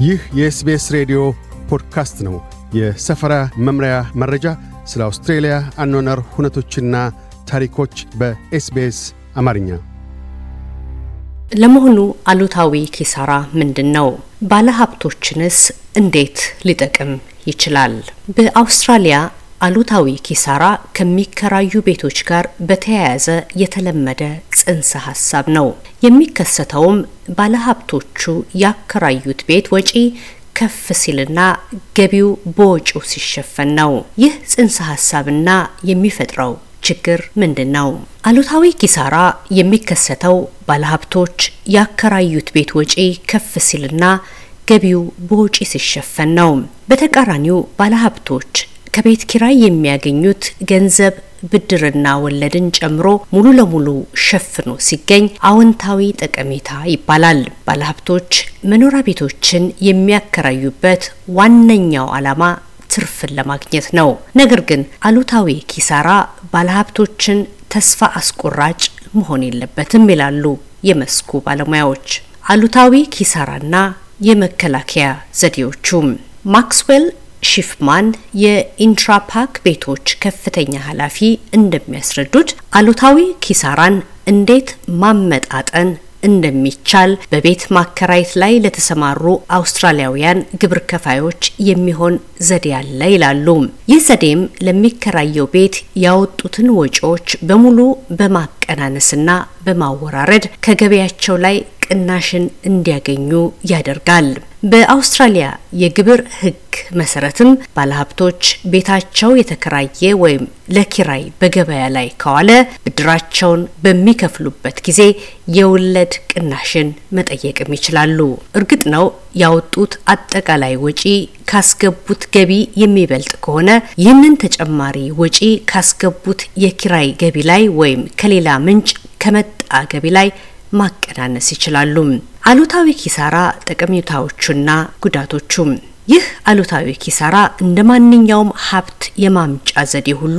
ይህ የ SBS ሬዲዮ ፖድካስት ነው። የሰፈራ መምሪያ መረጃ፣ ስለ አውስትሬልያ አኗኗር ሁነቶችና ታሪኮች በ SBS አማርኛ። ለመሆኑ አሉታዊ ኪሳራ ምንድን ነው? ባለሀብቶችንስ እንዴት ሊጠቅም ይችላል? በአውስትራሊያ አሉታዊ ኪሳራ ከሚከራዩ ቤቶች ጋር በተያያዘ የተለመደ ጽንሰ ሀሳብ ነው። የሚከሰተውም ባለሀብቶቹ ያከራዩት ቤት ወጪ ከፍ ሲልና ገቢው በወጪው ሲሸፈን ነው። ይህ ጽንሰ ሀሳብና የሚፈጥረው ችግር ምንድን ነው? አሉታዊ ኪሳራ የሚከሰተው ባለሀብቶች ያከራዩት ቤት ወጪ ከፍ ሲልና ገቢው በወጪ ሲሸፈን ነው። በተቃራኒው ባለሀብቶች ከቤት ኪራይ የሚያገኙት ገንዘብ ብድርና ወለድን ጨምሮ ሙሉ ለሙሉ ሸፍኖ ሲገኝ አዎንታዊ ጠቀሜታ ይባላል። ባለሀብቶች መኖሪያ ቤቶችን የሚያከራዩበት ዋነኛው ዓላማ ትርፍን ለማግኘት ነው። ነገር ግን አሉታዊ ኪሳራ ባለሀብቶችን ተስፋ አስቆራጭ መሆን የለበትም ይላሉ የመስኩ ባለሙያዎች። አሉታዊ ኪሳራና የመከላከያ ዘዴዎቹም ማክስዌል ሺፍማን የኢንትራፓክ ቤቶች ከፍተኛ ኃላፊ እንደሚያስረዱት አሉታዊ ኪሳራን እንዴት ማመጣጠን እንደሚቻል በቤት ማከራየት ላይ ለተሰማሩ አውስትራሊያውያን ግብር ከፋዮች የሚሆን ዘዴ አለ ይላሉ። ይህ ዘዴም ለሚከራየው ቤት ያወጡትን ወጪዎች በሙሉ በማቀናነስና በማወራረድ ከገበያቸው ላይ ቅናሽን እንዲያገኙ ያደርጋል። በአውስትራሊያ የግብር ሕግ መሰረትም ባለሀብቶች ቤታቸው የተከራየ ወይም ለኪራይ በገበያ ላይ ከዋለ ብድራቸውን በሚከፍሉበት ጊዜ የወለድ ቅናሽን መጠየቅም ይችላሉ። እርግጥ ነው ያወጡት አጠቃላይ ወጪ ካስገቡት ገቢ የሚበልጥ ከሆነ ይህንን ተጨማሪ ወጪ ካስገቡት የኪራይ ገቢ ላይ ወይም ከሌላ ምንጭ ከመጣ ገቢ ላይ ማቀናነስ ይችላሉ። አሉታዊ ኪሳራ ጠቀሜታዎቹና ጉዳቶቹም ይህ አሉታዊ ኪሳራ እንደ ማንኛውም ሀብት የማምጫ ዘዴ ሁሉ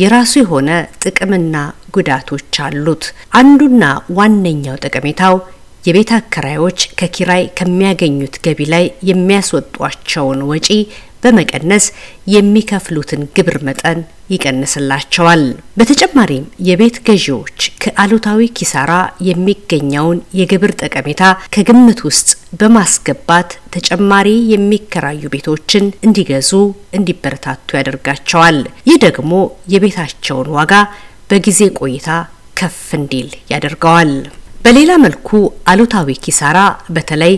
የራሱ የሆነ ጥቅምና ጉዳቶች አሉት። አንዱና ዋነኛው ጠቀሜታው የቤት አከራዮች ከኪራይ ከሚያገኙት ገቢ ላይ የሚያስወጧቸውን ወጪ በመቀነስ የሚከፍሉትን ግብር መጠን ይቀንስላቸዋል። በተጨማሪም የቤት ገዢዎች ከአሉታዊ ኪሳራ የሚገኘውን የግብር ጠቀሜታ ከግምት ውስጥ በማስገባት ተጨማሪ የሚከራዩ ቤቶችን እንዲገዙ እንዲበረታቱ ያደርጋቸዋል። ይህ ደግሞ የቤታቸውን ዋጋ በጊዜ ቆይታ ከፍ እንዲል ያደርገዋል። በሌላ መልኩ አሉታዊ ኪሳራ በተለይ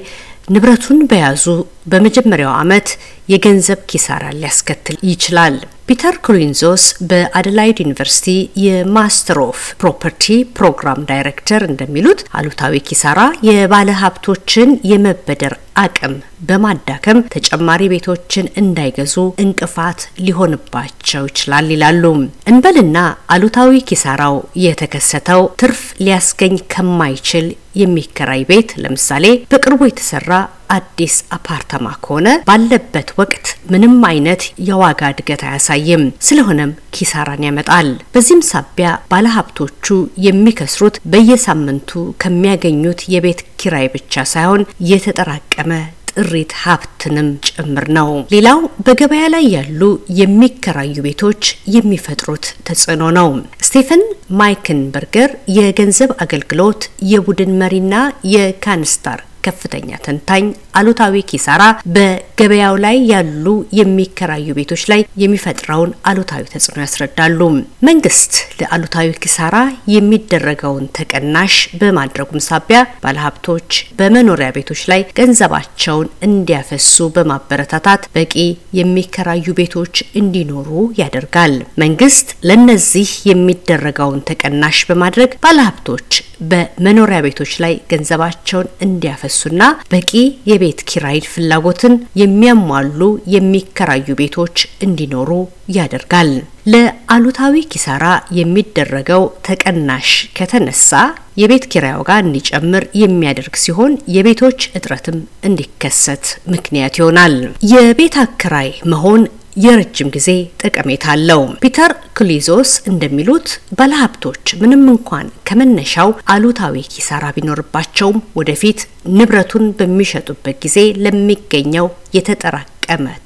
ንብረቱን በያዙ በመጀመሪያው ዓመት የገንዘብ ኪሳራ ሊያስከትል ይችላል። ፒተር ኮሊንዞስ በአደላይድ ዩኒቨርሲቲ የ Master of Property ፕሮግራም ዳይሬክተር እንደሚሉት አሉታዊ ኪሳራ የባለ ሀብቶችን የመበደር አቅም በማዳከም ተጨማሪ ቤቶችን እንዳይገዙ እንቅፋት ሊሆንባቸው ይችላል ይላሉ። እንበልና አሉታዊ ኪሳራው የተከሰተው ትርፍ ሊያስገኝ ከማይችል የሚከራይ ቤት ለምሳሌ በቅርቡ የተሰራ አዲስ አፓርታማ ከሆነ ባለበት ወቅት ምንም አይነት የዋጋ እድገት አያሳይም። ስለሆነም ኪሳራን ያመጣል። በዚህም ሳቢያ ባለሀብቶቹ የሚከስሩት በየሳምንቱ ከሚያገኙት የቤት ኪራይ ብቻ ሳይሆን የተጠራቀመ ጥሪት ሀብትንም ጭምር ነው። ሌላው በገበያ ላይ ያሉ የሚከራዩ ቤቶች የሚፈጥሩት ተጽዕኖ ነው። ስቴፈን ማይክንበርገር የገንዘብ አገልግሎት የቡድን መሪና የካንስታር ከፍተኛ ተንታኝ አሉታዊ ኪሳራ በገበያው ላይ ያሉ የሚከራዩ ቤቶች ላይ የሚፈጥረውን አሉታዊ ተጽዕኖ ያስረዳሉ። መንግስት ለአሉታዊ ኪሳራ የሚደረገውን ተቀናሽ በማድረጉም ሳቢያ ባለሀብቶች በመኖሪያ ቤቶች ላይ ገንዘባቸውን እንዲያፈሱ በማበረታታት በቂ የሚከራዩ ቤቶች እንዲኖሩ ያደርጋል። መንግስት ለነዚህ የሚደረገውን ተቀናሽ በማድረግ ባለሀብቶች በመኖሪያ ቤቶች ላይ ገንዘባቸውን እንዲያፈሱና በቂ የቤት ኪራይ ፍላጎትን የሚያሟሉ የሚከራዩ ቤቶች እንዲኖሩ ያደርጋል። ለአሉታዊ ኪሳራ የሚደረገው ተቀናሽ ከተነሳ የቤት ኪራይ ዋጋ እንዲጨምር የሚያደርግ ሲሆን የቤቶች እጥረትም እንዲከሰት ምክንያት ይሆናል። የቤት አከራይ መሆን የረጅም ጊዜ ጠቀሜታ አለው። ፒተር ክሊዞስ እንደሚሉት ባለሀብቶች ምንም እንኳን ከመነሻው አሉታዊ ኪሳራ ቢኖርባቸውም ወደፊት ንብረቱን በሚሸጡበት ጊዜ ለሚገኘው የተጠራቀመ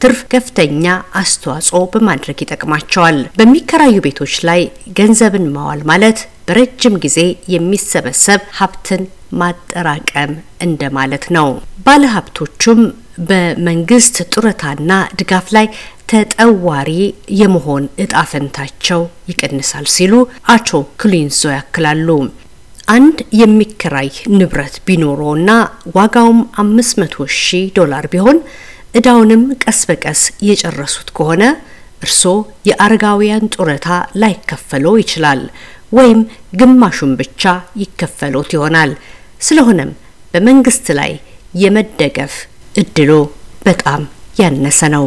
ትርፍ ከፍተኛ አስተዋጽኦ በማድረግ ይጠቅማቸዋል። በሚከራዩ ቤቶች ላይ ገንዘብን ማዋል ማለት በረጅም ጊዜ የሚሰበሰብ ሀብትን ማጠራቀም እንደማለት ነው። ባለሀብቶቹም በመንግስት ጡረታና ድጋፍ ላይ ተጠዋሪ የመሆን እጣ ፈንታቸው ይቀንሳል ሲሉ አቶ ክሊንዞ ያክላሉ። አንድ የሚከራይ ንብረት ቢኖረውና ዋጋውም 500 ሺህ ዶላር ቢሆን እዳውንም ቀስ በቀስ የጨረሱት ከሆነ እርስዎ የአረጋውያን ጡረታ ላይከፈለው ይችላል ወይም ግማሹን ብቻ ይከፈሎት ይሆናል። ስለሆነም በመንግስት ላይ የመደገፍ እድሎ በጣም ያነሰ ነው።